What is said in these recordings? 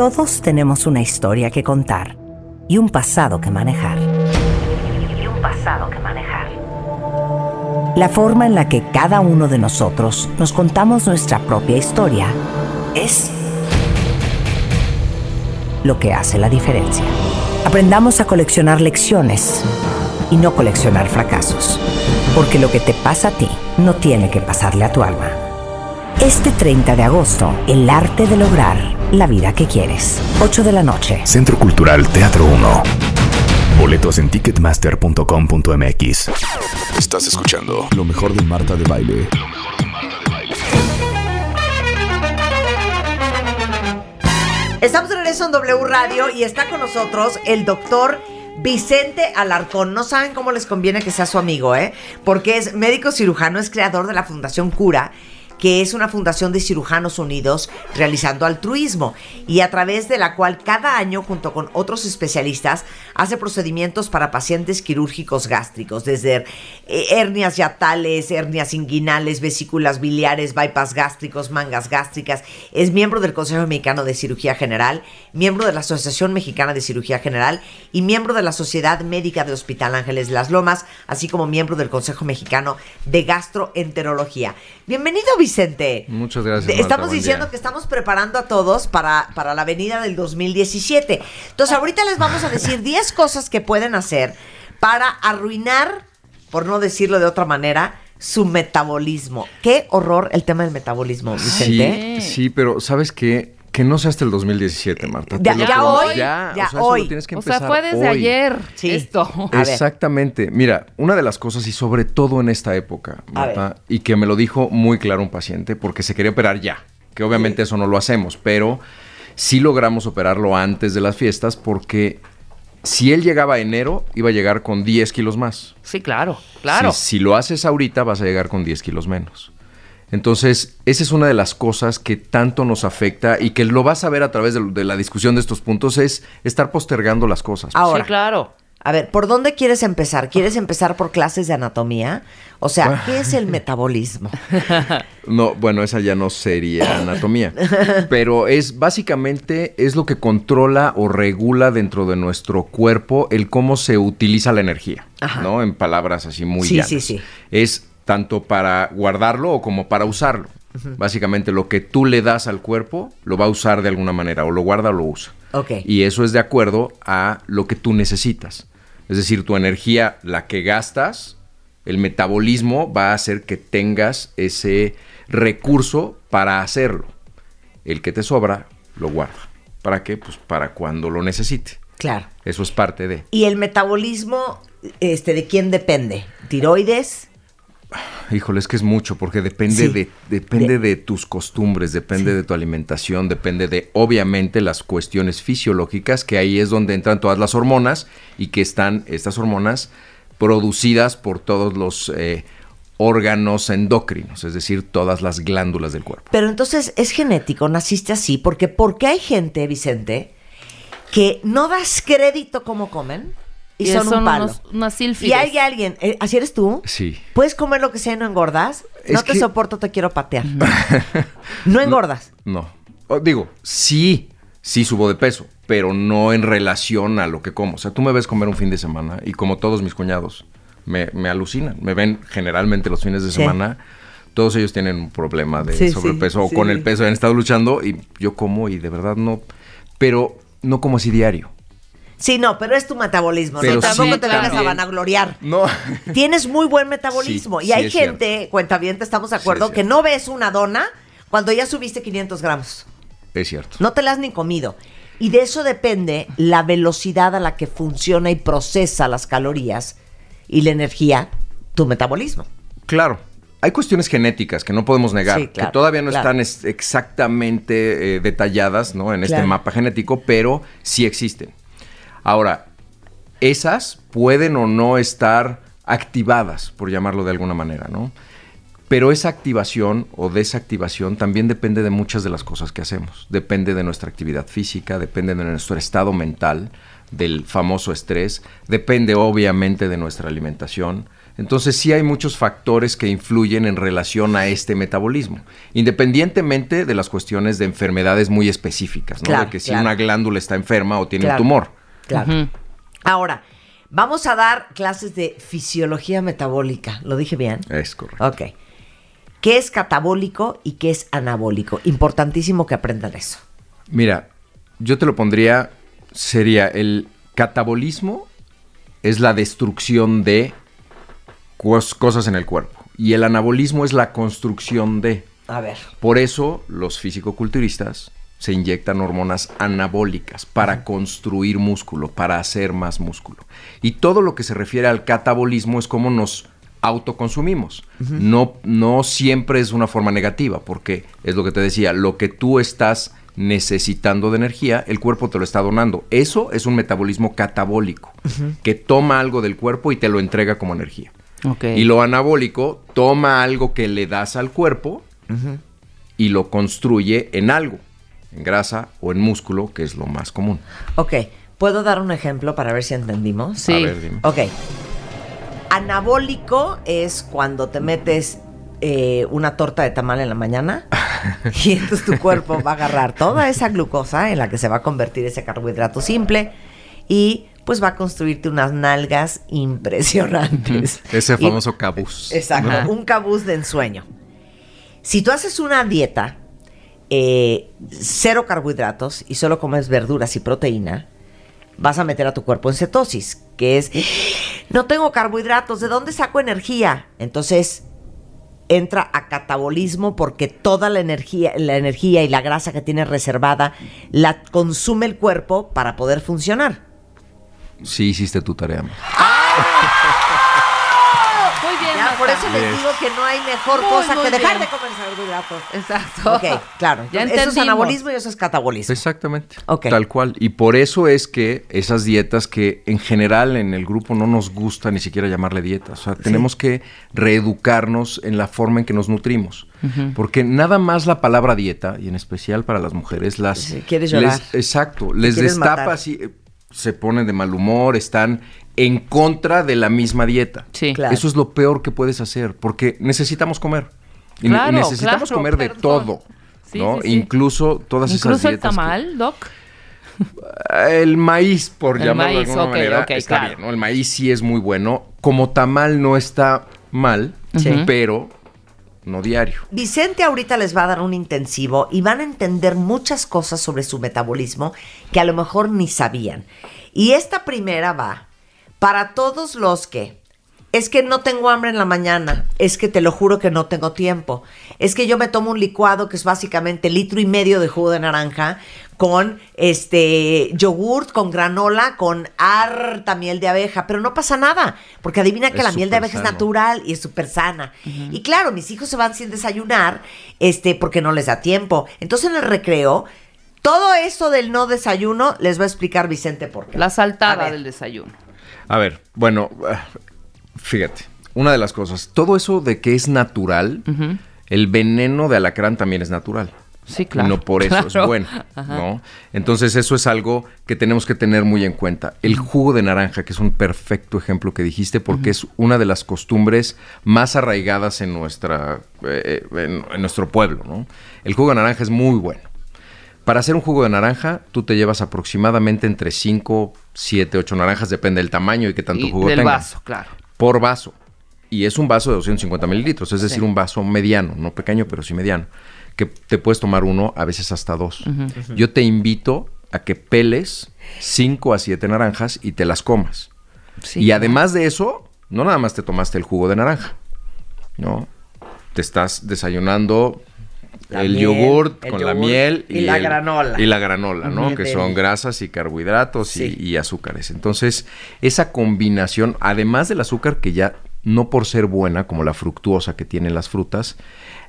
Todos tenemos una historia que contar y un pasado que manejar. Y un pasado que manejar. La forma en la que cada uno de nosotros nos contamos nuestra propia historia es lo que hace la diferencia. Aprendamos a coleccionar lecciones y no coleccionar fracasos. Porque lo que te pasa a ti no tiene que pasarle a tu alma. Este 30 de agosto, el arte de lograr la vida que quieres. 8 de la noche. Centro Cultural Teatro 1. Boletos en ticketmaster.com.mx. Estás escuchando lo mejor de Marta de Baile. Lo mejor de Marta de Baile. Estamos de regreso en W Radio y está con nosotros el doctor Vicente Alarcón. No saben cómo les conviene que sea su amigo, ¿eh? Porque es médico cirujano, es creador de la Fundación Cura que es una fundación de cirujanos unidos realizando altruismo y a través de la cual cada año junto con otros especialistas hace procedimientos para pacientes quirúrgicos gástricos, desde eh, hernias yatales, hernias inguinales, vesículas biliares, bypass gástricos, mangas gástricas. Es miembro del Consejo Mexicano de Cirugía General, miembro de la Asociación Mexicana de Cirugía General y miembro de la Sociedad Médica de Hospital Ángeles de las Lomas, así como miembro del Consejo Mexicano de Gastroenterología. Bienvenido, Vicente. Muchas gracias. Marta, Estamos diciendo día. que estamos preparando a todos para, para la venida del 2017. Entonces, ahorita les vamos a decir 10 cosas que pueden hacer para arruinar, por no decirlo de otra manera, su metabolismo. Qué horror el tema del metabolismo, Vicente. Sí, sí, pero ¿sabes qué? Que no sea hasta el 2017, Marta. Ya- ya hoy, Ya, ya o sea, eso hoy. lo tienes que O sea, empezar fue desde hoy. ayer Sí. esto. Exactamente. Mira, una de las cosas, y sobre todo en esta época. Marta, y que me lo dijo muy claro un paciente, porque se quería operar ya, que obviamente eso no lo hacemos, pero sí logramos operarlo antes de las fiestas, porque si él llegaba a enero, iba a llegar con 10 kilos más. Sí, claro, claro. Si, si lo haces ahorita, vas a llegar con 10 kilos menos. Entonces, esa es una de las cosas que tanto nos afecta y que lo vas a ver a través de, de la discusión de estos puntos, es estar postergando las cosas. Ahora, sí, claro. a ver, ¿por dónde quieres empezar? ¿Quieres empezar por clases de anatomía? O sea, ¿qué es el metabolismo? No, bueno, esa ya no sería anatomía. Pero es básicamente es lo que controla o regula dentro de nuestro cuerpo el cómo se utiliza la energía. Ajá. ¿No? En palabras así muy Sí, llanas. sí, sí. Es tanto para guardarlo o como para usarlo. Básicamente lo que tú le das al cuerpo lo va a usar de alguna manera, o lo guarda o lo usa. Ok. Y eso es de acuerdo a lo que tú necesitas. Es decir, tu energía, la que gastas, el metabolismo va a hacer que tengas ese recurso para hacerlo. El que te sobra, lo guarda. ¿Para qué? Pues para cuando lo necesite. Claro. Eso es parte de. ¿Y el metabolismo, este, de quién depende? ¿Tiroides? Híjole, es que es mucho, porque depende, Sí. de, depende De- de, tus costumbres, depende de tu alimentación, depende de, obviamente, las cuestiones fisiológicas, que ahí es donde entran todas las hormonas y que están estas hormonas producidas por todos los eh, órganos endocrinos, es decir, todas las glándulas del cuerpo. Pero entonces es genético, naciste así, porque porque hay gente, Vicente, que no das crédito como comen y, Y son, son un palo. unos- unas y hay alguien, eh, así eres tú, Sí. puedes comer lo que sea y no engordas, Es no te que- soporto, te quiero patear. no engordas. No. O, digo, sí, sí subo de peso, pero no en relación a lo que como. O sea, tú me ves comer un fin de semana y como todos mis cuñados, me, me alucinan. Me ven generalmente los fines de Sí. semana. Todos ellos tienen un problema de Sí, sí, sobrepeso o sí. con el peso han estado luchando y yo como y de verdad no. Pero no como así diario. Sí, no, pero es tu metabolismo, Pero ¿no? Tampoco sí, te vengas a vanagloriar. No. Tienes muy buen metabolismo. Sí, y hay gente, cuenta bien, estamos de acuerdo, que no ves una dona cuando ya subiste 500 gramos. es cierto. No te la has ni comido. Y de eso depende la velocidad a la que funciona y procesa las calorías y la energía, tu metabolismo. Claro. Hay cuestiones genéticas que no podemos negar, Sí, claro, que todavía no claro. están es- exactamente eh, detalladas ¿no? en este mapa genético, pero sí existen. Ahora, esas pueden o no estar activadas, por llamarlo de alguna manera, ¿no? Pero esa activación o desactivación también depende de muchas de las cosas que hacemos. Depende de nuestra actividad física, depende de nuestro estado mental, del famoso estrés, depende obviamente de nuestra alimentación. Entonces sí hay muchos factores que influyen en relación a este metabolismo, independientemente de las cuestiones de enfermedades muy específicas, ¿no? Claro, de que si claro. una glándula está enferma o tiene Claro. un tumor. Claro. Ahora, vamos a dar clases de fisiología metabólica. ¿Lo dije bien? Es correcto. Ok. ¿Qué es catabólico y qué es anabólico? Importantísimo que aprendan eso. Mira, yo te lo pondría, sería el catabolismo es la destrucción de cos- cosas en el cuerpo y el anabolismo es la construcción de. A ver. Por eso los fisicoculturistas se inyectan hormonas anabólicas para construir músculo, para hacer más músculo. Y todo lo que se refiere al catabolismo es cómo nos autoconsumimos. no, no siempre es una forma negativa, porque es lo que te decía, lo que tú estás necesitando de energía, el cuerpo te lo está donando. Eso es un metabolismo catabólico, que toma algo del cuerpo y te lo entrega como energía. Y lo anabólico toma algo que le das al cuerpo y lo construye en algo, en grasa o en músculo, que es lo más común. Ok. ¿Puedo dar un ejemplo para ver si entendimos? Sí. A ver, dime. Ok. Anabólico es cuando te metes eh, una torta de tamal en la mañana y entonces tu cuerpo va a agarrar toda esa glucosa en la que se va a convertir ese carbohidrato simple y pues va a construirte unas nalgas impresionantes. Ese Y- famoso cabuz. Exacto, un cabuz de ensueño. Si tú haces una dieta, eh, cero carbohidratos y solo comes verduras y proteína, vas a meter a tu cuerpo en cetosis, que es, no tengo carbohidratos, ¿de dónde saco energía? Entonces entra a catabolismo porque toda la energía, la energía y la grasa que tienes reservada la consume el cuerpo para poder funcionar. Sí hiciste tu tarea. amor. Por eso les digo que no hay mejor Muy, cosa muy que dejar bien. de comer carbohidratos. Exacto. Ok, claro. Ya eso es anabolismo y eso es catabolismo. Exactamente. Ok. Tal cual. Y por eso es que esas dietas que en general en el grupo no nos gusta ni siquiera llamarle dietas. O sea, tenemos que reeducarnos en la forma en que nos nutrimos. Porque nada más la palabra dieta, y en especial para las mujeres, las... Quieres llorar. les- exacto. Les destapa matar. así, eh, se ponen de mal humor, están en contra de la misma dieta. Sí. Claro. Eso es lo peor que puedes hacer, porque necesitamos comer. Y Claro, necesitamos claro, comer de perdón. todo. Sí, ¿no? sí, sí. Incluso todas esas Incluso el dietas que- tamal, Doc. el maíz, por El llamarlo maíz, de alguna manera, está claro. bien, ¿no? El maíz sí es muy bueno. Como tamal no está mal, Sí. pero no diario. Vicente ahorita les va a dar un intensivo y van a entender muchas cosas sobre su metabolismo que a lo mejor ni sabían. Y esta primera va para todos los que es que no tengo hambre en la mañana, es que te lo juro que no tengo tiempo, es que yo me tomo un licuado que es básicamente litro y medio de jugo de naranja con este yogurt, con granola, con harta miel de abeja, pero no pasa nada, porque adivina que Es la miel de abeja es natural y es súper sana. Y claro, mis hijos se van sin desayunar, este, porque no les da tiempo. Entonces en el recreo, todo eso del no desayuno les va a explicar Vicente por qué. La saltada del desayuno. A ver, bueno, ah, fíjate, una de las cosas, todo eso de que es natural, el veneno de alacrán también es natural. Sí, claro. No por eso es bueno, Ajá. ¿no? Entonces eso es algo que tenemos que tener muy en cuenta. El jugo de naranja, que es un perfecto ejemplo que dijiste, porque es una de las costumbres más arraigadas en nuestra, eh, en, en nuestro pueblo, ¿no? El jugo de naranja es muy bueno. Para hacer un jugo de naranja, tú te llevas aproximadamente entre 5, 7, 8 naranjas, depende del tamaño y qué tanto Y jugo del tengan. vaso, claro. Por vaso. Y es un vaso de 250 mililitros, es decir, Sí. un vaso mediano, no pequeño, pero sí mediano, que te puedes tomar uno, a veces hasta dos. Yo te invito a que peles 5 a 7 naranjas y te las comas. Sí, y además de eso, no nada más te tomaste el jugo de naranja, ¿no? Te estás desayunando La el miel, yogurt el con la miel y la el- granola. Y la granola, ¿no? Que son grasas y carbohidratos y- Sí. y, azúcares. Entonces, esa combinación, además del azúcar que ya no por ser buena como la fructuosa que tienen las frutas,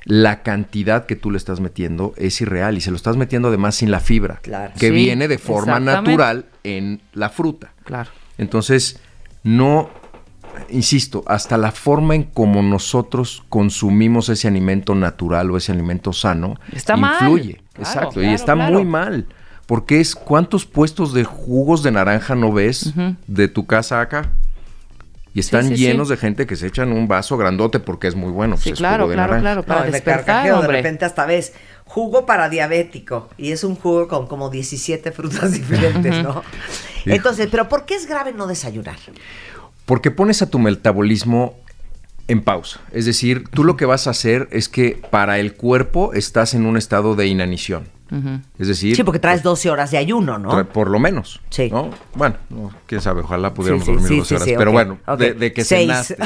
la cantidad que tú le estás metiendo es irreal y se lo estás metiendo además sin la fibra, Claro. que Sí, viene de forma natural en la fruta. Claro. Entonces, no, insisto, hasta la forma en como nosotros consumimos ese alimento natural o ese alimento sano Está mal. influye. Claro, Exacto, y está claro. muy mal. Porque es cuántos puestos de jugos de naranja no ves de tu casa acá. Y están Sí, sí, llenos sí. de gente que se echan un vaso grandote porque es muy bueno. Sí, pues, es claro, jugo de claro, naranja. claro, para No, y me despertar, de repente hasta ves jugo para diabético y es un jugo con como 17 frutas diferentes, ¿no? Entonces, pero ¿por qué es grave no desayunar? Porque pones a tu metabolismo en pausa. Es decir, tú lo que vas a hacer es que para el cuerpo estás en un estado de inanición. Es decir, Sí, porque traes 12 horas de ayuno, ¿no? Por lo menos. Sí. ¿no? Bueno, no, quién sabe, ojalá pudiéramos Sí, sí, dormir sí, 12 sí, horas. Pero bueno, de que Seis. cenaste,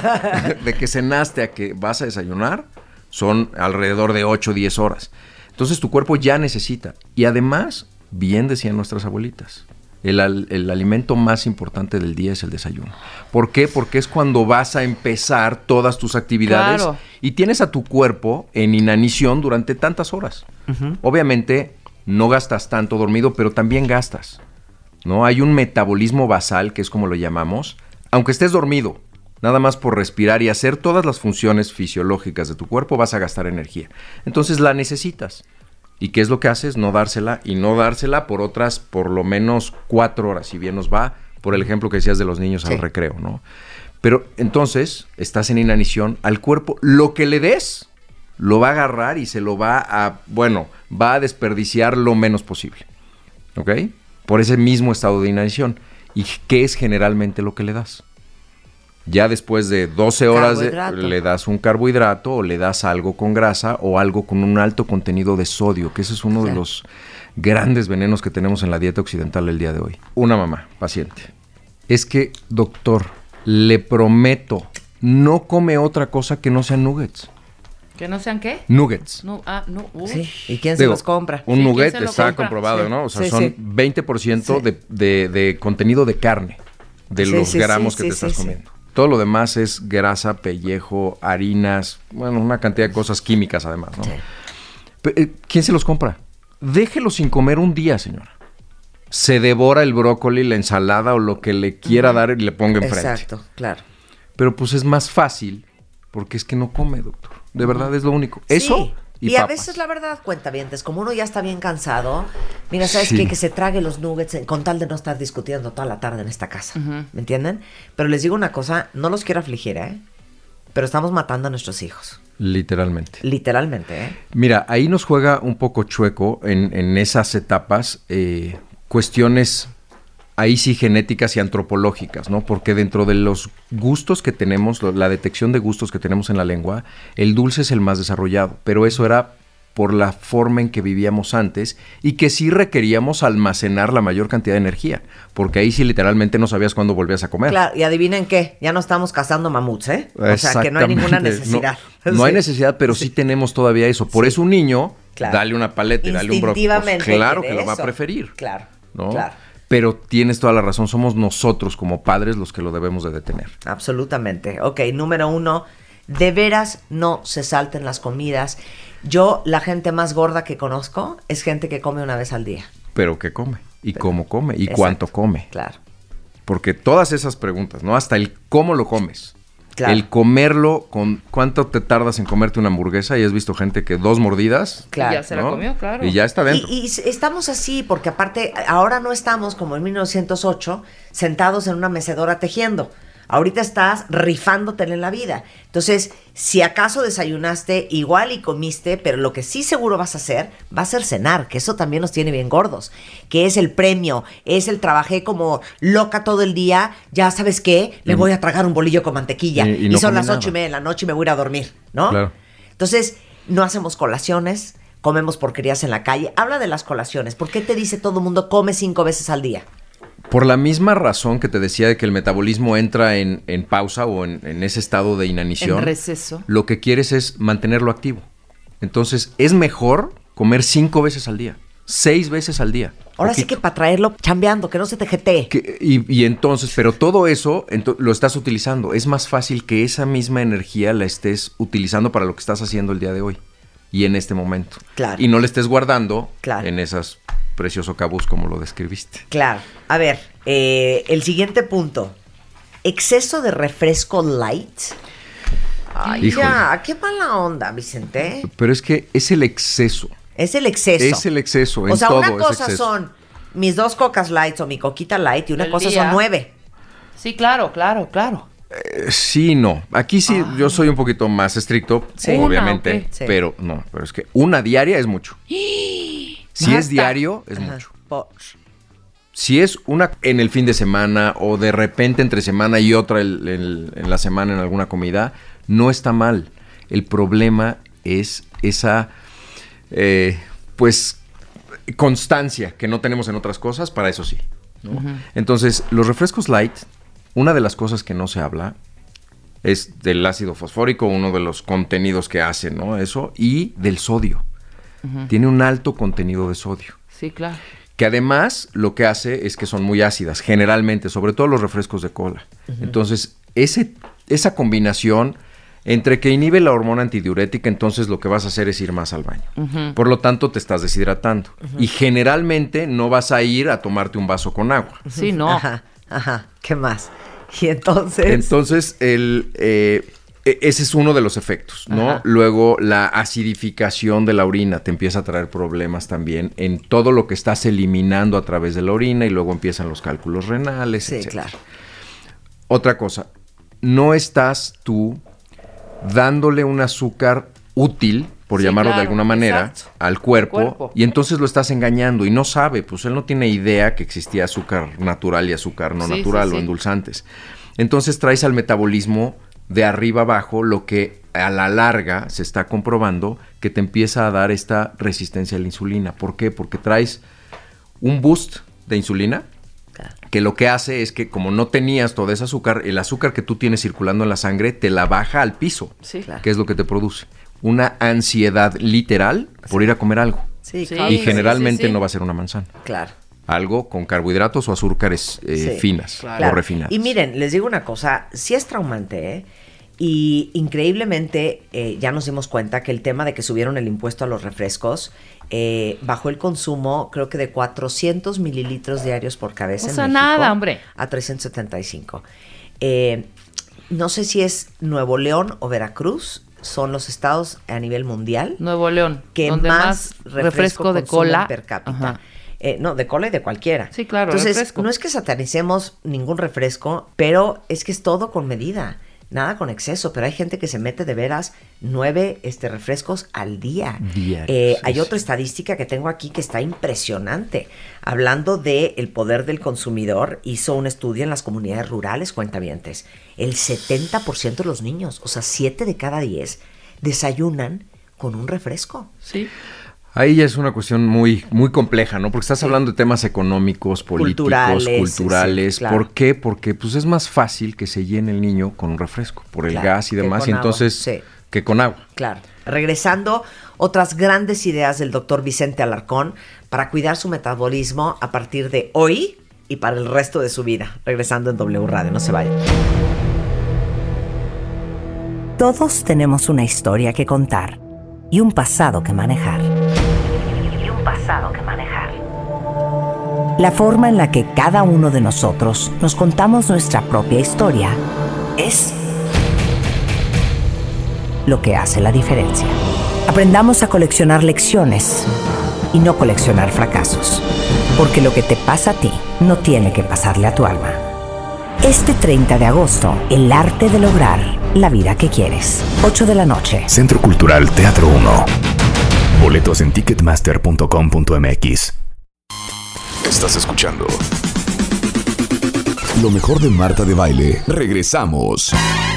de que cenaste a que vas a desayunar, son alrededor de 8 o 10 horas. Entonces tu cuerpo ya necesita. Y además, bien decían nuestras abuelitas, el, al- el alimento más importante del día es el desayuno. ¿Por qué? Porque es cuando vas a empezar todas tus actividades Claro. y tienes a tu cuerpo en inanición durante tantas horas. Obviamente no gastas tanto dormido, pero también gastas. ¿no? Hay un metabolismo basal, que es como lo llamamos, aunque estés dormido, nada más por respirar y hacer todas las funciones fisiológicas de tu cuerpo, vas a gastar energía. Entonces la necesitas. ¿Y qué es lo que haces? No dársela y no dársela por otras, por lo menos cuatro horas, si bien nos va, por el ejemplo que decías de los niños Sí. al recreo, ¿no? Pero entonces estás en inanición, al cuerpo lo que le des lo va a agarrar y se lo va a, bueno, va a desperdiciar lo menos posible. ¿Ok? Por ese mismo estado de inanición. ¿Y qué es generalmente lo que le das? Ya después de 12 horas de- le das un carbohidrato o le das algo con grasa o algo con un alto contenido de sodio, que ese es uno de los grandes venenos que tenemos en la dieta occidental el día de hoy. Una mamá, paciente. Es que, doctor, le prometo, no come otra cosa que no sean nuggets. ¿Que no sean qué? Nuggets. No, ah, no. Sí. ¿Y quién se Digo, los compra? Un Sí, ¿quién nugget está compra? comprobado, Sí. ¿no? O sea, Sí, son sí. 20% Sí. de, de- de contenido de carne, de Sí, los sí, gramos sí, que sí, te estás comiendo. Todo lo demás es grasa, pellejo, harinas, bueno, una cantidad de cosas químicas además, ¿no? Sí. Eh, ¿Quién se los compra? Déjelo sin comer un día, señora. Se devora el brócoli, la ensalada o lo que le quiera dar y le ponga enfrente. Exacto, claro. Pero pues es más fácil porque es que no come, doctor. De verdad es lo único. Eso. Y, Y, a veces la verdad cuenta bien, como uno ya está bien cansado, mira, ¿sabes Sí. qué? Que se trague los nuggets con tal de no estar discutiendo toda la tarde en esta casa. ¿Me entienden? Pero les digo una cosa, no los quiero afligir, ¿eh? Pero estamos matando a nuestros hijos. Literalmente. Literalmente, ¿eh? Mira, ahí nos juega un poco chueco en, en esas etapas eh, cuestiones, ahí sí genéticas y antropológicas, ¿no? Porque dentro de los gustos que tenemos, la detección de gustos que tenemos en la lengua, el dulce es el más desarrollado, pero eso era por la forma en que vivíamos antes y que sí requeríamos almacenar la mayor cantidad de energía, porque ahí sí literalmente no sabías cuándo volvías a comer. Claro, y adivinen qué, ya no estamos cazando mamuts, ¿eh? O sea, que no hay ninguna necesidad. No, no hay necesidad, pero sí, tenemos todavía eso. Por eso un niño, Claro. dale una paleta y dale un brócoli. Claro que quiere lo va a preferir. Claro, ¿no? claro. Pero tienes toda la razón, somos nosotros como padres los que lo debemos de detener. Absolutamente. Ok, número uno, de veras no se salten las comidas. Yo, la gente más gorda que conozco es gente que come una vez al día. Pero ¿qué come? ¿Y Pero- cómo come? ¿Y Exacto. cuánto come? Claro. Porque todas esas preguntas, ¿no? Hasta el cómo lo comes. Claro. El comerlo, con ¿cuánto te tardas en comerte una hamburguesa? Y has visto gente que dos mordidas Claro. Y ya se la comió, claro. Y ya está dentro. Y, y estamos así porque aparte ahora no estamos como en 1908 sentados en una mecedora tejiendo. Ahorita estás rifándotela en la vida. Entonces, si acaso desayunaste igual y comiste, pero lo que sí seguro vas a hacer va a ser cenar, que eso también nos tiene bien gordos, que es el premio, es el trabajé como loca todo el día, ya sabes qué, me voy a tragar un bolillo con mantequilla Y- y, son las ocho y media de la noche y me voy a ir a dormir, ¿no? Claro. Entonces, no hacemos colaciones, comemos porquerías en la calle. Habla de las colaciones. ¿Por qué te dice todo el mundo come cinco veces al día? Por la misma razón que te decía de que el metabolismo entra en, en pausa o en, en ese estado de inanición, En receso. lo que quieres es mantenerlo activo. Entonces, es mejor comer cinco veces al día, seis veces al día. Ahora sí que para traerlo chambeando, que no se te jetee. Que- y, y entonces, pero todo eso ento- lo estás utilizando. Es más fácil que esa misma energía la estés utilizando para lo que estás haciendo el día de hoy y en este momento. Claro. Y no le estés guardando Claro. en esas precioso cabús como lo describiste. Claro. A ver, eh, el siguiente punto. Exceso de refresco light. Ay, Híjole. ya, qué mala onda, Vicente. Pero es que es el exceso. Es el exceso. Es el exceso. En o sea, todo una cosa son mis dos cocas lights o mi coquita light y una El cosa día. son nueve. Sí, claro, claro, claro. Eh, sí, no. Aquí sí, yo soy un poquito más estricto, Sí. obviamente, Una, pero no, pero es que una diaria es mucho. Si Basta. es diario, es Ajá. mucho. Si es una en el fin de semana o de repente entre semana y otra el- el- en la semana en alguna comida, no está mal. El problema es esa, eh, pues, constancia que no tenemos en otras cosas, para eso sí. ¿no? Entonces, los refrescos light, una de las cosas que no se habla es del ácido fosfórico, uno de los contenidos que hace, ¿no? Eso, y del sodio. Tiene un alto contenido de sodio Sí, claro. que además lo que hace es que son muy ácidas, generalmente, sobre todo los refrescos de cola. Entonces, ese, esa combinación entre que inhibe la hormona antidiurética, entonces lo que vas a hacer es ir más al baño. Por lo tanto, te estás deshidratando. Y generalmente no vas a ir a tomarte un vaso con agua. Sí, no. Ajá, ajá. ¿Qué más? Y entonces. Entonces, el, eh, ese es uno de los efectos, ¿no? Ajá. Luego, la acidificación de la orina te empieza a traer problemas también en todo lo que estás eliminando a través de la orina y luego empiezan los cálculos renales, sí, etcétera. claro. Otra cosa, no estás tú dándole un azúcar útil, por Sí, llamarlo de alguna manera, al cuerpo, cuerpo. y entonces lo estás engañando y no sabe, pues él no tiene idea que existía azúcar natural y azúcar no Sí, natural o endulzantes. Entonces traes al metabolismo de arriba abajo lo que a la larga se está comprobando que te empieza a dar esta resistencia a la insulina. ¿Por qué? Porque traes un boost de insulina que lo que hace es que como no tenías todo ese azúcar, el azúcar que tú tienes circulando en la sangre te la baja al piso, Sí. Claro. que es lo que te produce. Una ansiedad literal por ir a comer algo. Sí, claro. y sí, generalmente sí, sí. no va a ser una manzana. Claro. Algo con carbohidratos o azúcares eh, Sí, finas claro. o refinadas. Y miren, les digo una cosa, sí es traumante, ¿eh? Y increíblemente eh, ya nos dimos cuenta que el tema de que subieron el impuesto a los refrescos eh, bajó el consumo, creo que de 400 mililitros diarios por cabeza. O en sea, México nada, hombre. A 375. Eh, no sé si es Nuevo León o Veracruz, son los estados a nivel mundial Nuevo León. que donde más, refresco, de consumen cola. per cápita. Ajá. Eh, no, de cola y de cualquiera. Sí, claro, Entonces, refresco. no es que satanicemos ningún refresco, pero es que es todo con medida. Nada con exceso, pero hay gente que se mete de veras nueve este, refrescos al día. Eh, hay sí, otra estadística que tengo aquí que está impresionante. Hablando del el poder del consumidor, hizo un estudio en las comunidades rurales, cuentavientes. El 70% de los niños, o sea, 7 de cada 10, desayunan con un refresco. Sí. Ahí ya es una cuestión muy, muy compleja, ¿no? Porque estás hablando de temas económicos, políticos, Culturales, culturales. sí, claro. ¿Por qué? Porque pues es más fácil que se llene el niño con un refresco, por el Claro, gas y demás, y entonces sí. que con agua. Claro. Regresando, otras grandes ideas del doctor Vicente Alarcón para cuidar su metabolismo a partir de hoy y para el resto de su vida. Regresando en W Radio, no se vayan. Todos tenemos una historia que contar y un pasado que manejar. La forma en la que cada uno de nosotros nos contamos nuestra propia historia es lo que hace la diferencia. Aprendamos a coleccionar lecciones y no coleccionar fracasos. Porque lo que te pasa a ti no tiene que pasarle a tu alma. Este 30 de agosto, el arte de lograr la vida que quieres. 8 de la noche. Centro Cultural Teatro 1. Boletos en ticketmaster.com.mx. Estás escuchando lo mejor de Marta de Baile. Regresamos.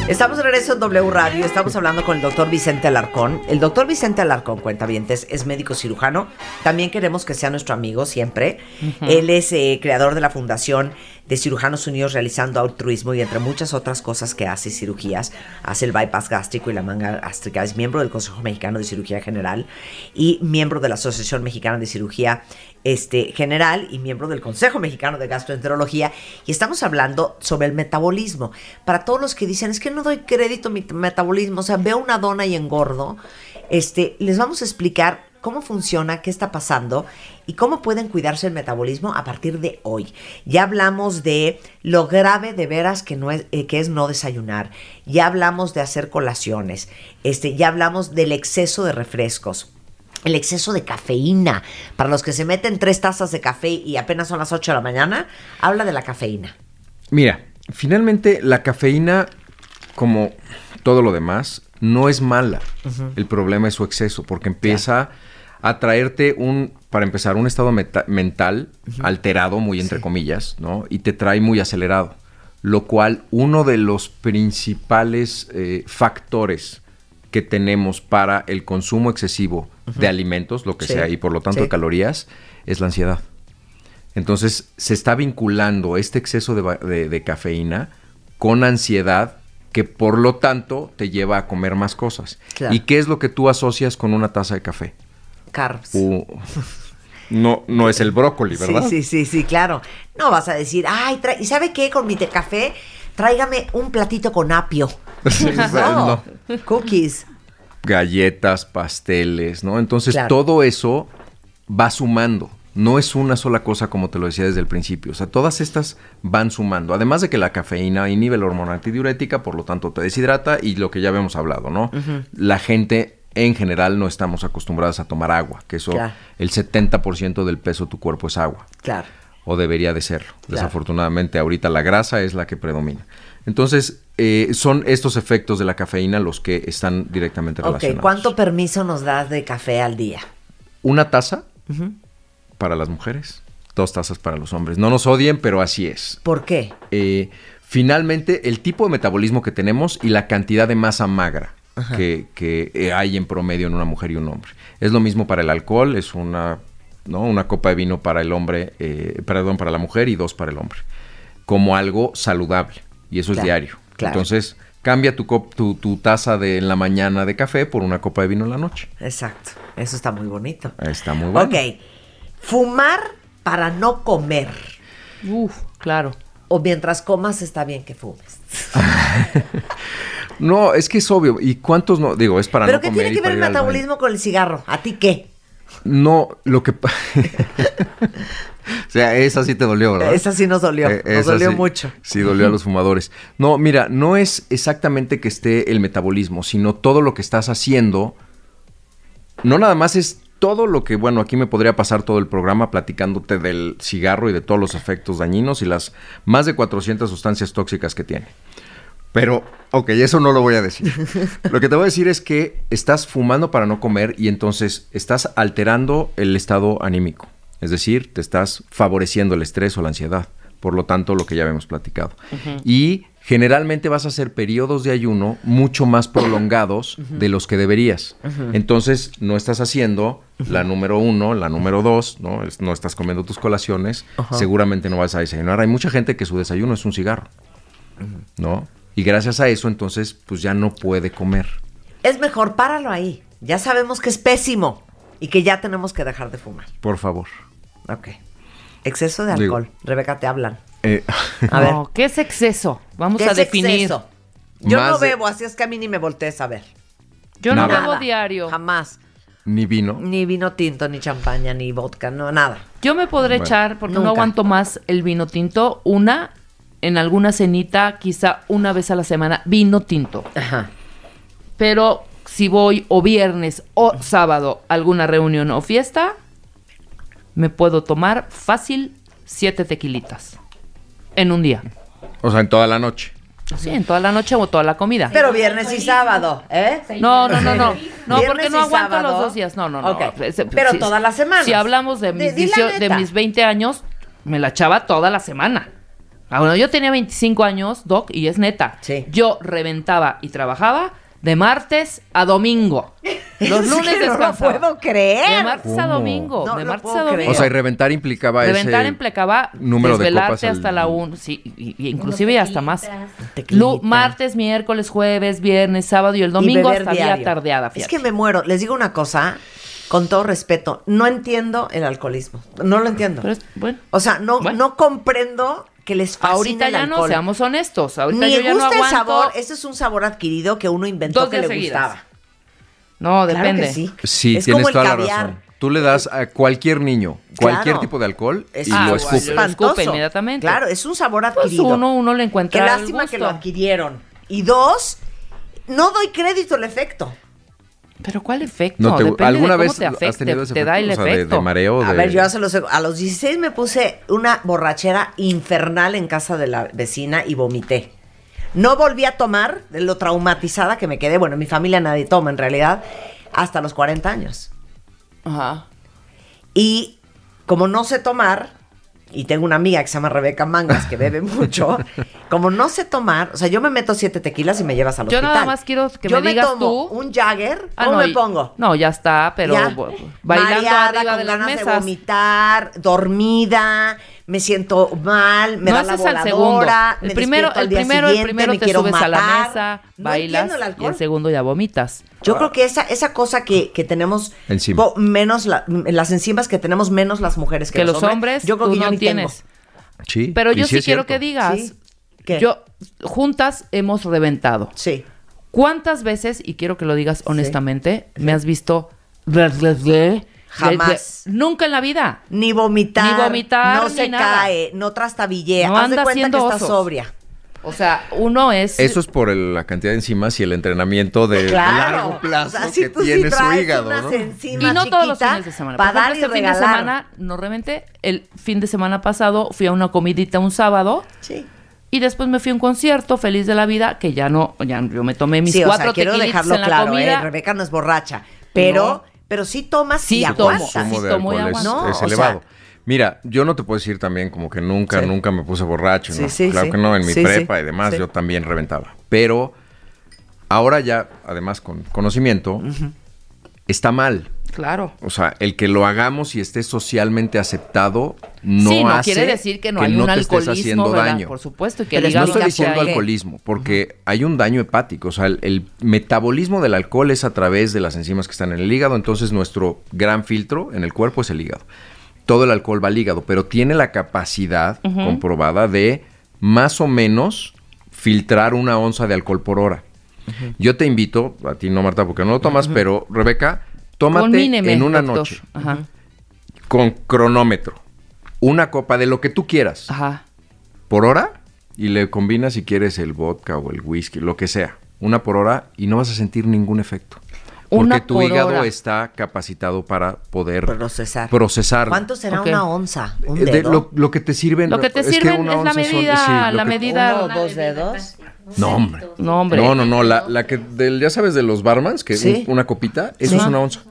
Estamos de regreso en W Radio. Estamos hablando con el doctor Vicente Alarcón. El doctor Vicente Alarcón, cuentavientes, es médico cirujano. También queremos que sea nuestro amigo siempre. Él es eh, creador de la Fundación de Cirujanos Unidos Realizando Altruismo y entre muchas otras cosas que hace cirugías. Hace el bypass gástrico y la manga gástrica. Es miembro del Consejo Mexicano de Cirugía General y miembro de la Asociación Mexicana de Cirugía este, General y miembro del Consejo Mexicano de Gastroenterología. Y estamos hablando sobre el metabolismo. Para todos los que dicen, es que no doy crédito a mi metabolismo, o sea, veo una dona y engordo, este, les vamos a explicar cómo funciona, qué está pasando y cómo pueden cuidarse el metabolismo a partir de hoy. Ya hablamos de lo grave de veras que, no es, eh, que es no desayunar. Ya hablamos de hacer colaciones. Este, ya hablamos del exceso de refrescos. El exceso de cafeína. Para los que se meten tres tazas de café y apenas son las 8 de la mañana, habla de la cafeína. Mira, finalmente la cafeína como todo lo demás, no es mala. El problema es su exceso, porque empieza a traerte un, para empezar, un estado mental alterado, muy entre comillas, ¿no? Y te trae muy acelerado. Lo cual, uno de los principales eh, factores que tenemos para el consumo excesivo de alimentos, lo que Sí. sea, y por lo tanto Sí. de calorías, es la ansiedad. Entonces se está vinculando este exceso de, va- de- de cafeína con ansiedad que por lo tanto te lleva a comer más cosas. Claro. ¿Y qué es lo que tú asocias con una taza de café? Carbs. Uh, no, no es el brócoli, ¿verdad? Sí, sí, sí, sí, claro. No vas a decir, ay, ¿y sabe qué? Con mi té café, tráigame un platito con apio. Sí, No, no. cookies. Galletas, pasteles, ¿no? Entonces Claro. todo eso va sumando. No es una sola cosa como te lo decía desde el principio. O sea, todas estas van sumando. Además de que la cafeína inhibe la hormona antidiurética, por lo tanto te deshidrata y lo que ya habíamos hablado, ¿no? La gente en general no estamos acostumbradas a tomar agua, que eso, Claro. el 70% del peso de tu cuerpo es agua. Claro. O debería de serlo. Claro. Desafortunadamente ahorita la grasa es la que predomina. Entonces, eh, son estos efectos de la cafeína los que están directamente Ok, relacionados. ¿cuánto permiso nos das de café al día? Una taza para las mujeres, dos tazas para los hombres. No nos odien, pero así es. ¿Por qué? Eh, finalmente, el tipo de metabolismo que tenemos y la cantidad de masa magra que, que, eh, hay en promedio en una mujer y un hombre. Es lo mismo para el alcohol, es una, ¿no? una copa de vino para el hombre, eh, perdón, para la mujer y dos para el hombre. Como algo saludable. Y eso Claro, es diario. claro. Entonces, cambia tu, cop- tu, tu taza de en la mañana de café por una copa de vino en la noche. Exacto. Eso está muy bonito. Está muy bueno. Ok. Fumar para no comer. Uf, claro. O mientras comas está bien que fumes. No, es que es obvio. ¿Y cuántos no? Digo, es para ¿Pero no qué comer tiene y que ver el metabolismo con el cigarro? ¿A ti qué? No, lo que... o sea, esa sí te dolió, ¿verdad? Esa sí nos dolió. Eh, nos dolió sí- mucho. Sí, dolió a los fumadores. No, mira, no es exactamente que esté el metabolismo, sino todo lo que estás haciendo. No nada más es todo lo que, bueno, aquí me podría pasar todo el programa platicándote del cigarro y de todos los efectos dañinos y las más de 400 sustancias tóxicas que tiene. Pero, ok, eso no lo voy a decir. Lo que te voy a decir es que estás fumando para no comer y entonces estás alterando el estado anímico. Es decir, te estás favoreciendo el estrés o la ansiedad. Por lo tanto, lo que ya habíamos platicado. Y generalmente vas a hacer periodos de ayuno mucho más prolongados de los que deberías. Entonces, no estás haciendo la número uno, la número dos, ¿no? No estás comiendo tus colaciones, seguramente no vas a desayunar. Hay mucha gente que su desayuno es un cigarro. ¿no? Y gracias a eso, entonces, pues ya no puede comer. Es mejor, páralo ahí. Ya sabemos que es pésimo y que ya tenemos que dejar de fumar. Por favor. Ok. Exceso de Digo- alcohol. Rebeca, te hablan. Eh, A ver. No, ¿qué es exceso? Vamos ¿Qué a es definir. exceso? Yo Más no de- bebo, así es que a mí ni me voltees a ver. Yo no bebo diario. Jamás. ni vino. Ni vino tinto, ni champaña, ni vodka, no, nada. Yo me podré Bueno. echar, porque Nunca. no aguanto más el vino tinto, una en alguna cenita, quizá una vez a la semana, vino tinto. Ajá. Pero si voy o viernes o sábado a alguna reunión o fiesta, me puedo tomar fácil siete tequilitas en un día. O sea, en toda la noche. Sí, en toda la noche o toda la comida. Pero viernes y sábado, ¿eh? No, no, no, no. No, porque no aguanto sábado. los dos días. No, no, no. Ese- Pero si- todas las semanas. Si hablamos de mis, la 18 de neta. mis 20 años, me la echaba toda la semana. Ah, bueno, yo tenía 25 años, Doc, y es neta. Sí. Yo reventaba y trabajaba de martes a domingo. Los Es lunes que no lo puedo creer. De martes a domingo. No de martes a domingo. creer. O sea, y reventar implicaba Reventar ese implicaba número de desvelarte copas al- hasta la 1, sí, y, y inclusive hasta más. Lu- martes, miércoles, jueves, viernes, sábado y el domingo hasta día diario. tardeada, Es fíjate. que me muero. Les digo una cosa, con todo respeto. No entiendo el alcoholismo. No lo entiendo. Pero es- bueno. O sea, no, Bueno. no comprendo que les fascine Ahorita el ya no, alcohol. seamos honestos. Ahorita Ni yo ya no gusta el sabor. Ese es un sabor adquirido que uno inventó Dos que le seguidas. gustaba. No, Claro depende. que sí. Sí, es tienes como el toda la caviar. razón. Tú le das a cualquier niño cualquier Claro. tipo de alcohol Es y Ah, lo escupe. yo- lo escupe inmediatamente. Claro, es un sabor Pues adquirido. uno, uno le Qué encuentra el lástima que lo gusto. adquirieron. Y dos, no doy crédito al efecto. Pero ¿cuál efecto? No te- Depende ¿Alguna de cómo vez te has afecte, tenido ese te da el efecto? O sea, de- efecto. de mareo, A de- ver, yo hace los, a los 16 me puse una borrachera infernal en casa de la vecina y vomité. No volví a tomar de lo traumatizada que me quedé. Bueno, en mi familia nadie toma en realidad. Hasta los 40 años. Ajá. Y como no sé tomar, y tengo una amiga que se llama Rebeca Mangas que bebe mucho, como no sé tomar, o sea, yo me meto siete tequilas y me llevas al Yo hospital. nada más quiero que Yo me digas tomo tú. un Jagger, Ah, ¿cómo no, me y- pongo? No, ya está, pero Ya. bailando arriba con de las ganas de vomitar, dormida, me siento mal, me no, da la es al segundo. voladora, El me primero, despierto al el día primero, el primero me te quiero subes a la mesa, No bailas el y el segundo ya vomitas. Yo creo que esa, esa cosa que, que tenemos Encima. po- menos la- las enzimas que tenemos menos las mujeres que, Que los hombres, yo creo tú que yo no ni tienes. tengo. Sí. Pero y yo sí, es quiero cierto. que digas, Sí. ¿Qué? yo juntas hemos reventado. Sí. ¿Cuántas veces, y quiero que lo digas honestamente, me has visto Jamás. Nunca en la vida. Ni vomitar. Ni vomitar, No ni se nada. cae, no trastabillea. No Haz de anda cuenta que haciendo está osos. sobria. O sea, uno es Eso es por el- la cantidad de enzimas y el entrenamiento de Claro. largo plazo O sea, si que tú sí tiene su hígado, unas ¿no? enzimas Y no todos los fines de semana. Para dar ejemplo, y este fin de semana no reventé. El fin de semana pasado fui a una comidita un sábado Sí. y después me fui a un concierto, feliz de la vida, que ya no, ya yo me tomé mis sí, o cuatro sea, quiero dejarlo en la claro, comida. eh, Rebeca no es borracha, pero, No. pero sí tomas Sí y tomo. aguantas. Sí, consumo de tomo y. No, es o sea- elevado. Mira, yo no te puedo decir también como que nunca, Sí. nunca me puse borracho. Sí, ¿no? sí, claro que no, en mi prepa y demás yo también reventaba. Pero ahora ya, además con conocimiento, está mal. Claro. O sea, el que lo hagamos y esté socialmente aceptado no sí, no hace quiere decir que no hay un te estés alcoholismo, haciendo ¿verdad? daño. Por supuesto, que el No estoy diciendo alcoholismo, porque hay un daño hepático. O sea, el, el metabolismo del alcohol es a través de las enzimas que están en el hígado. Entonces, nuestro gran filtro en el cuerpo es el hígado. Todo el alcohol va al hígado, pero tiene la capacidad comprobada de más o menos filtrar una onza de alcohol por hora. Yo te invito, a ti no, Marta, porque no lo tomas, pero Rebeca, tómate Conmíneme, en una doctor. noche Ajá. con cronómetro una copa de lo que tú quieras Ajá. por hora y le combinas si quieres el vodka o el whisky, lo que sea. Una por hora y no vas a sentir ningún efecto. Porque Una tu por hígado hora. está capacitado para poder Procesar. procesarlo. ¿Cuánto será una onza? ¿Un de dedo? lo, lo que te sirven. Lo que te es que sirven una es la onza son- medida, sí, la que- medida. ¿Uno o dos dedos? No, hombre. No, hombre. No, no, no. La, la que, del, ya sabes, de los barmans, que Sí. un- una copita, eso Sí. es una onza.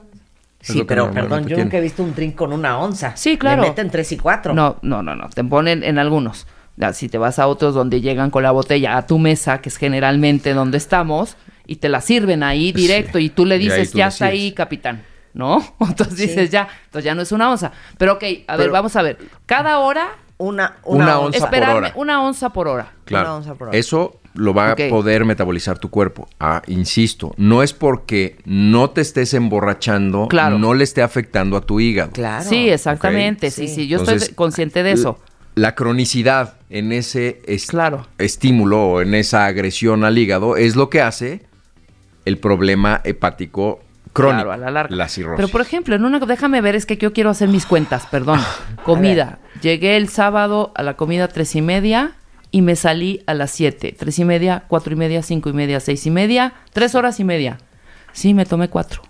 Es Sí, pero perdón, yo tiene. nunca he visto un drink con una onza. Sí, claro. Le meten tres y cuatro. No, no, no, no. Te ponen en algunos. Si te vas a otros donde llegan con la botella a tu mesa, que es generalmente donde estamos, y te la sirven ahí directo, y tú le dices, tú ya está ahí, capitán. ¿No? Entonces Sí. dices, ya, entonces ya no es una onza. Pero ok, a ver, vamos a ver. Cada hora, Una, Una una, onza onza. por hora. una onza por hora. Claro. Una onza por hora. Eso lo va a poder metabolizar tu cuerpo. Ah, insisto, no es porque no te estés emborrachando, Claro. no le esté afectando a tu hígado. Claro. Sí, exactamente. Sí, sí. sí, yo Entonces, estoy consciente de eso. La cronicidad en ese es- Claro. estímulo o en esa agresión al hígado es lo que hace el problema hepático crónico, Claro, a la larga. la cirrosis. Pero por ejemplo, en una, déjame ver, es que yo quiero hacer mis cuentas, perdón. Comida. Llegué el sábado a la comida tres y media y me salí a las siete. Tres y media, cuatro y media, cinco y media, seis y media, tres horas y media. Sí, me tomé cuatro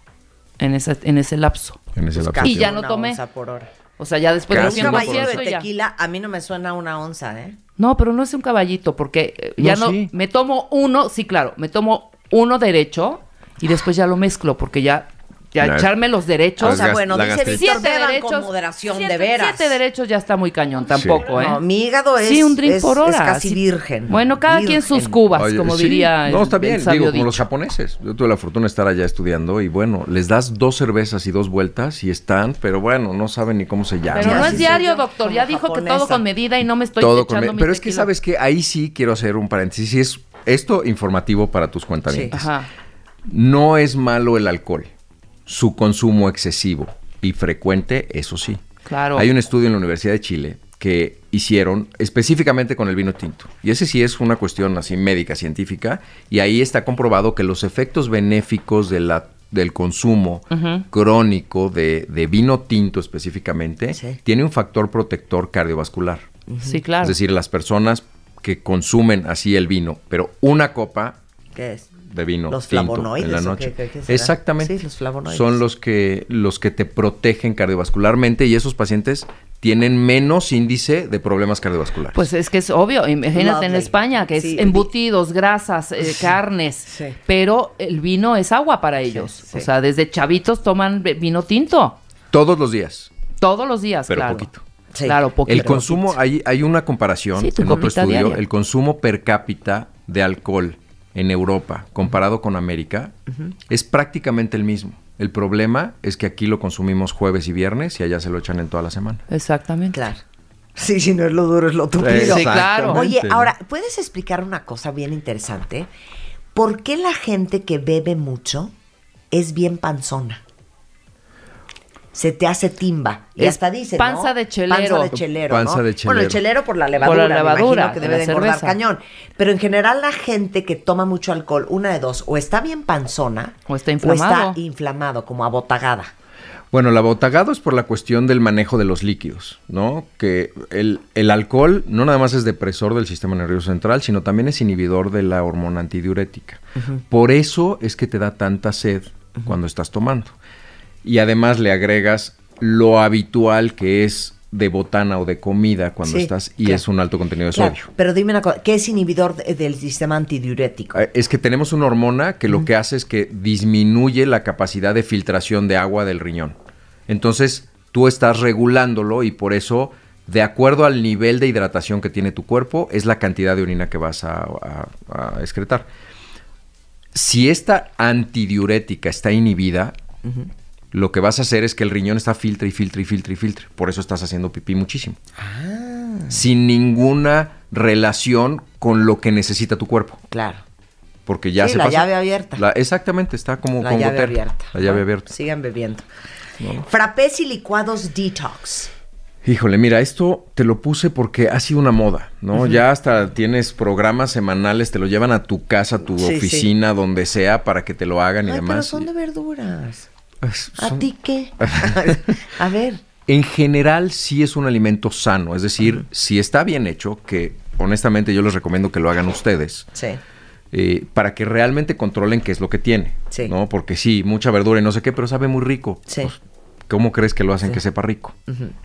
en ese, en ese lapso. en ese Pues lapso. Y ya no una tomé. onza por hora. O sea, ya después de un caballito de ya. tequila a mí no me suena una onza, ¿eh? No, pero no es un caballito, porque eh, ya No, no, sí. me tomo uno, sí, claro, me tomo uno derecho y después ya lo mezclo, porque ya, ya echarme los derechos. O sea, gas- bueno, dice. Víctor, siete derechos. con moderación, siete, de veras. Siete derechos ya está muy cañón, tampoco, ¿eh? No, mi hígado es, sí, un drink es- por hora. es casi virgen. Bueno, cada quien sus cubas, Oye, como sí, diría No, está el bien, digo, como los japoneses. Yo tuve la fortuna de estar allá estudiando y bueno, les das dos cervezas y dos vueltas y están, pero bueno, no saben ni cómo se llaman. Pero no es diario, doctor. Ya dijo que todo con medida y no me estoy Todo con echando mi Pero es que sabes que ahí sí quiero hacer un paréntesis. y Es esto informativo para tus cuentavientes. Ajá. No es malo el alcohol. Su consumo excesivo y frecuente, eso sí. Claro. Hay un estudio en la Universidad de Chile que hicieron específicamente con el vino tinto. Y ese sí es una cuestión así médica, científica. Y ahí está comprobado que los efectos benéficos de la, del consumo crónico de, de vino tinto específicamente Sí. tiene un factor protector cardiovascular. Sí, claro. Es decir, las personas que consumen así el vino, pero una copa ¿Qué es? de vino Los tinto flavonoides, en la ¿o noche. qué- qué- qué será? Exactamente. Sí, los flavonoides. Son los que los que te protegen cardiovascularmente y esos pacientes tienen menos índice de problemas cardiovasculares. Pues es que es obvio, imagínate en. España, que Sí, es embutidos, grasas, eh, carnes, Sí. pero el vino es agua para ellos. sí. O sea, desde chavitos toman vino tinto, todos los días, todos los días, pero claro. poquito. Sí. Claro, poquito. El consumo, hay, hay una comparación Sí, en otro estudio, diaria. el consumo per cápita de alcohol en Europa comparado con América es prácticamente el mismo. El problema es que aquí lo consumimos jueves y viernes y allá se lo echan en toda la semana. Exactamente. Claro. Sí, si no es lo duro, es lo tupido. Sí, claro. Oye, ahora, ¿puedes explicar una cosa bien interesante? ¿Por qué la gente que bebe mucho es bien panzona? Se te hace timba. Y Es hasta dice, panza ¿no? de chelero. Panza de chelero, Panza ¿no? de Bueno, el chelero. chelero por la levadura, Por la me levadura imagino que de debe de engordar cerveza. cañón. Pero en general la gente que toma mucho alcohol, una de dos, o está bien panzona, O está inflamado. o está inflamado, como abotagada. Bueno, el abotagado es por la cuestión del manejo de los líquidos, ¿no? Que el, el alcohol no nada más es depresor del sistema nervioso central, sino también es inhibidor de la hormona antidiurética. Por eso es que te da tanta sed cuando estás tomando. Y además le agregas lo habitual que es de botana o de comida cuando Sí, estás y claro. es un alto contenido de Claro, sodio. pero dime una cosa, ¿qué es inhibidor de- del sistema antidiurético? Eh, Es que tenemos una hormona que lo que hace es que disminuye la capacidad de filtración de agua del riñón. Entonces, tú estás regulándolo y por eso, de acuerdo al nivel de hidratación que tiene tu cuerpo, es la cantidad de orina que vas a, a- a excretar. Si esta antidiurética está inhibida, lo que vas a hacer es que el riñón está filtra y filtra y filtra y filtra. Por eso estás haciendo pipí muchísimo. Sin ninguna relación con lo que necesita tu cuerpo Claro. porque ya Sí, se la llave abierta. La- exactamente, está como La con llave abierta. La llave abierta. Sigan bebiendo. Frappés y licuados detox. Híjole, mira, esto te lo puse porque ha sido una moda, ¿no? Ya hasta tienes programas semanales, te lo llevan a tu casa, a tu Sí, sí. oficina, donde sea, para que te lo hagan y demás. pero son de verduras. ¿A ti qué? a ver. En general sí es un alimento sano, es decir, si está bien hecho, que honestamente yo les recomiendo que lo hagan ustedes, Sí. eh, para que realmente controlen qué es lo que tiene, Sí. ¿no? Porque sí, mucha verdura y no sé qué, pero sabe muy rico. Sí. Pues, ¿Cómo crees que lo hacen Sí. que sepa rico?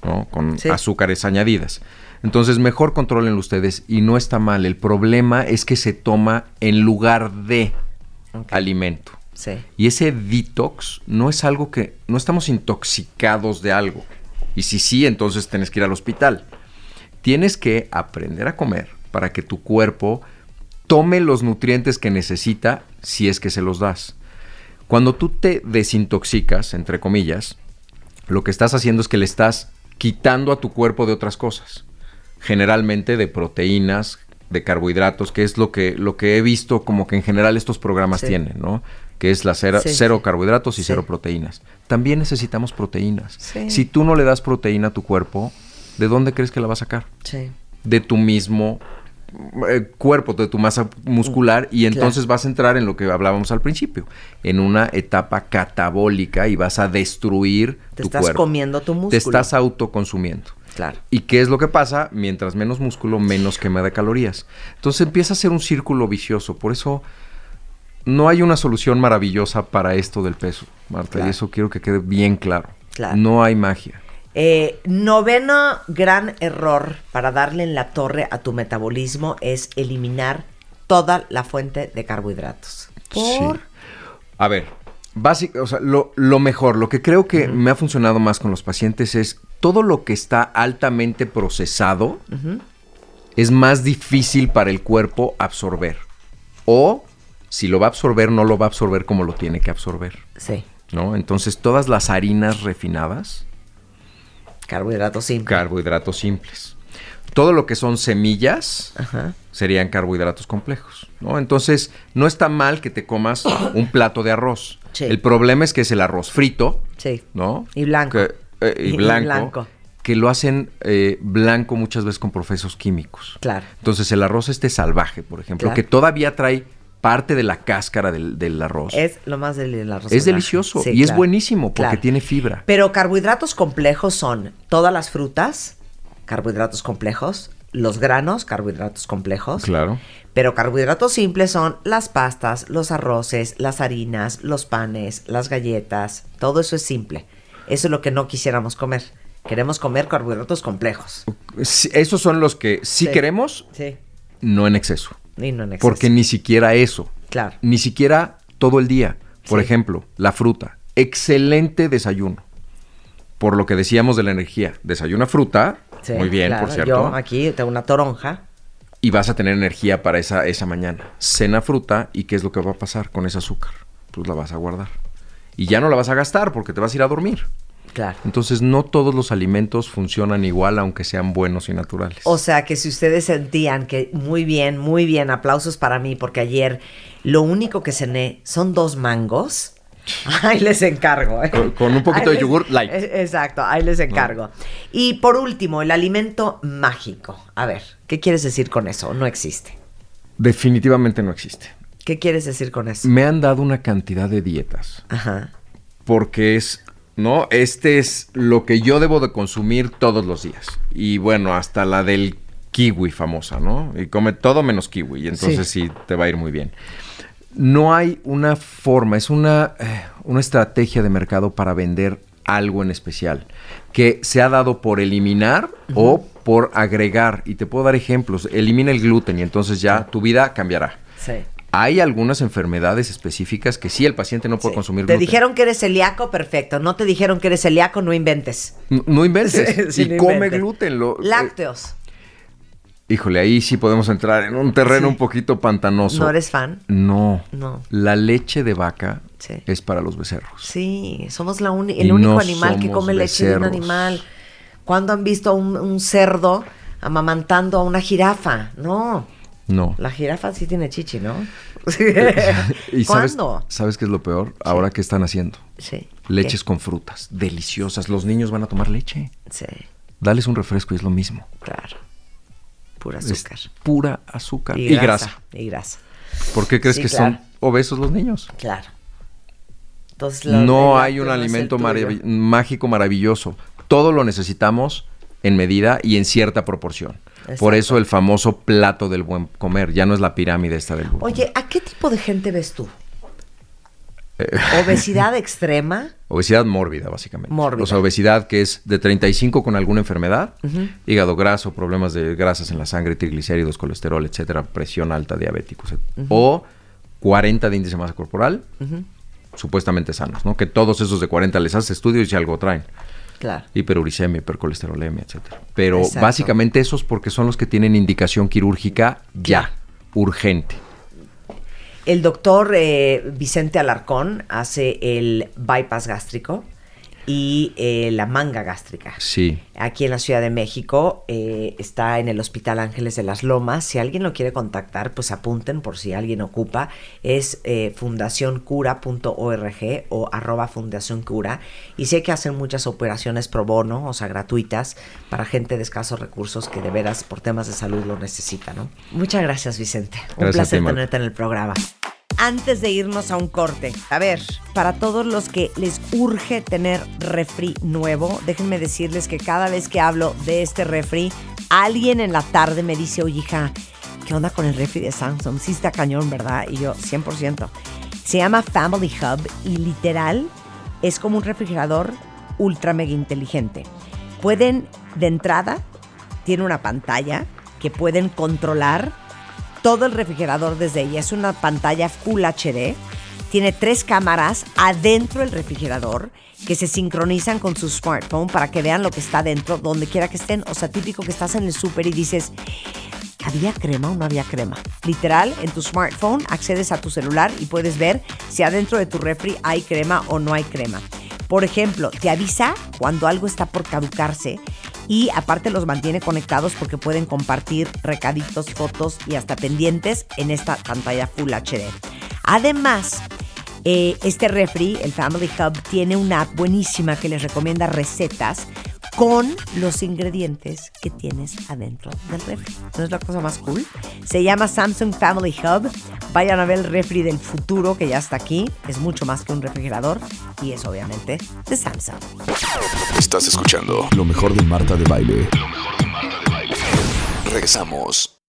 ¿no? Con Sí. azúcares añadidas. Entonces, mejor controlenlo ustedes y no está mal. El problema es que se toma en lugar de alimento. Sí. Y ese detox no es algo que... No estamos intoxicados de algo. Y si sí, entonces tienes que ir al hospital. Tienes que aprender a comer para que tu cuerpo tome los nutrientes que necesita si es que se los das. Cuando tú te desintoxicas, entre comillas, lo que estás haciendo es que le estás quitando a tu cuerpo de otras cosas. Generalmente de proteínas, de carbohidratos, que es lo que, lo que he visto como que en general estos programas Sí. tienen, ¿no? Que es la cera- Sí, cero carbohidratos y Sí. cero proteínas. También necesitamos proteínas. Sí. Si tú no le das proteína a tu cuerpo, ¿de dónde crees que la va a sacar? Sí. de tu mismo eh, cuerpo, de tu masa muscular, y entonces Claro. vas a entrar en lo que hablábamos al principio, en una etapa catabólica y vas a destruir Te tu estás cuerpo. comiendo tu músculo. Te estás autoconsumiendo. Claro. ¿Y qué es lo que pasa? Mientras menos músculo, menos quema de calorías. Entonces empieza a ser un círculo vicioso. Por eso no hay una solución maravillosa para esto del peso, Marta. Claro. Y eso quiero que quede bien claro. Claro. No hay magia. Eh, noveno gran error para darle en la torre a tu metabolismo es eliminar toda la fuente de carbohidratos. ¿Por? Sí. A ver, básico, o sea, lo, lo mejor, lo que creo que me ha funcionado más con los pacientes es todo lo que está altamente procesado es más difícil para el cuerpo absorber. O si lo va a absorber, no lo va a absorber como lo tiene que absorber. Sí. ¿No? Entonces, todas las harinas refinadas, Carbohidratos simples. carbohidratos simples. Todo lo que son semillas, Ajá. serían carbohidratos complejos, ¿no? Entonces, no está mal que te comas un plato de arroz. Sí. El problema es que es el arroz frito, Sí. ¿no? Y blanco. Que- eh, y, Y blanco, blanco. Que lo hacen eh, blanco muchas veces con procesos químicos. Claro. Entonces, el arroz este salvaje, por ejemplo, Claro. que todavía trae parte de la cáscara del, del arroz. Es lo más del arroz. Es delicioso Sí, y es buenísimo porque Claro. tiene fibra. Pero carbohidratos complejos son todas las frutas, carbohidratos complejos, los granos, carbohidratos complejos. Claro. Pero carbohidratos simples son las pastas, los arroces, las harinas, los panes, las galletas. Todo eso es simple. Eso es lo que no quisiéramos comer. Queremos comer carbohidratos complejos. Sí, Esos son los que sí, Sí. queremos, Sí. no en exceso. Y no en exceso. Porque ni siquiera eso. Claro. Ni siquiera todo el día. Por Sí. ejemplo, la fruta. Excelente desayuno. Por lo que decíamos de la energía. Desayuna fruta. Sí, muy bien, claro. por cierto. Yo aquí tengo una toronja. y vas a tener energía para esa, esa mañana. Cena fruta y ¿qué es lo que va a pasar con ese azúcar? Pues la vas a guardar. Y ya no la vas a gastar porque te vas a ir a dormir. Claro. Entonces no todos los alimentos funcionan igual aunque sean buenos y naturales. O sea que si ustedes sentían que muy bien, muy bien, aplausos para mí, porque ayer lo único que cené son dos mangos. Ahí les encargo. ¿eh? Con- con un poquito Ahí de yogur light. eh, Exacto, ahí les encargo. Y por último, el alimento mágico. A ver, ¿qué quieres decir con eso? No existe. Definitivamente no existe. ¿Qué quieres decir con eso? Me han dado una cantidad de dietas Ajá. porque es, ¿no? Este es lo que yo debo de consumir todos los días. Y bueno, hasta la del kiwi famosa, ¿no? Y come todo menos kiwi y entonces sí, te va a ir muy bien. No hay una forma, es una, eh, una estrategia de mercado para vender algo en especial que se ha dado por eliminar o por agregar. Y te puedo dar ejemplos. Elimina el gluten y entonces ya tu vida cambiará. Sí. Hay algunas enfermedades específicas que sí el paciente no puede Sí. consumir Te gluten. dijeron que eres celíaco, perfecto. No te dijeron que eres celíaco, no inventes. No inventes. Sí, y no come inventes. gluten. Lo, eh, Lácteos. híjole, ahí sí podemos entrar en un terreno Sí. un poquito pantanoso. ¿No eres fan? No. No. La leche de vaca Sí. es para los becerros. Sí, somos la uni- Y el único no animal que come leche de un animal. ¿Cuándo han visto a un, un cerdo amamantando a una jirafa? No. No. La jirafa sí tiene chichi, ¿no? ¿Y sabes, ¿Cuándo? sabes qué es lo peor? Ahora, ¿qué están haciendo? Sí. Leches ¿Qué? con frutas, deliciosas. Los niños van a tomar leche. Sí, Dales un refresco y es lo mismo. claro. Pura Es azúcar. pura azúcar y, grasa. Y grasa. ¿Por qué crees Sí, que claro. son obesos los niños? Claro. Entonces, no hay un es alimento marav- mágico maravilloso. Todo lo necesitamos en medida y en cierta proporción. Exacto. Por eso el famoso plato del buen comer. Ya no es la pirámide esta del buen Oye. ¿a qué tipo de gente ves tú? Eh. ¿Obesidad extrema? Obesidad mórbida, básicamente. Mórbida. O sea, obesidad que es de 35 con alguna enfermedad, hígado graso, problemas de grasas en la sangre, triglicéridos, colesterol, etcétera, presión alta, diabéticos. O 40 de índice de masa corporal, supuestamente sanos, ¿no? Que todos esos de 40 les haces estudios y algo traen. Claro. hiperuricemia, hipercolesterolemia, etcétera. Pero Exacto. básicamente esos porque son los que tienen indicación quirúrgica ya, urgente. El doctor eh, Vicente Alarcón hace el bypass gástrico y eh, la manga gástrica. Sí. Aquí en la Ciudad de México eh, está en el Hospital Ángeles de las Lomas. Si alguien lo quiere contactar, pues apunten por si alguien ocupa. Es eh, fundacioncura.org o arroba Fundación Cura. Y sé que hacen muchas operaciones pro bono, o sea, gratuitas, para gente de escasos recursos que de veras por temas de salud lo necesita, ¿no? Muchas gracias, Vicente. Un Gracias a placer ti, tenerte en el programa. Antes de irnos a un corte, a ver, para todos los que les urge tener refri nuevo, déjenme decirles que cada vez que hablo de este refri, alguien en la tarde me dice, oye hija, ¿qué onda con el refri de Samsung? Sí está cañón, ¿verdad? Y yo, 100%. Se llama Family Hub y literal es como un refrigerador ultra mega inteligente. Pueden, de entrada, tiene una pantalla que pueden controlar todo el refrigerador desde ella. Es una pantalla Full HD. Tiene tres cámaras adentro del refrigerador que se sincronizan con su smartphone para que vean lo que está dentro, donde quiera que estén. O sea, típico que estás en el súper y dices, ¿había crema o no había crema? Literal, en tu smartphone accedes a tu celular y puedes ver si adentro de tu refri hay crema o no hay crema. Por ejemplo, te avisa cuando algo está por caducarse y aparte los mantiene conectados porque pueden compartir recaditos, fotos y hasta pendientes en esta pantalla Full HD. Además, eh, este refri, el Family Hub, tiene una app buenísima que les recomienda recetas con los ingredientes que tienes adentro del refri. ¿No es la cosa más cool? Se llama Samsung Family Hub. Vayan a ver el refri del futuro que ya está aquí. Es mucho más que un refrigerador y es obviamente de Samsung. Estás escuchando lo mejor de Marta de Baile. regresamos.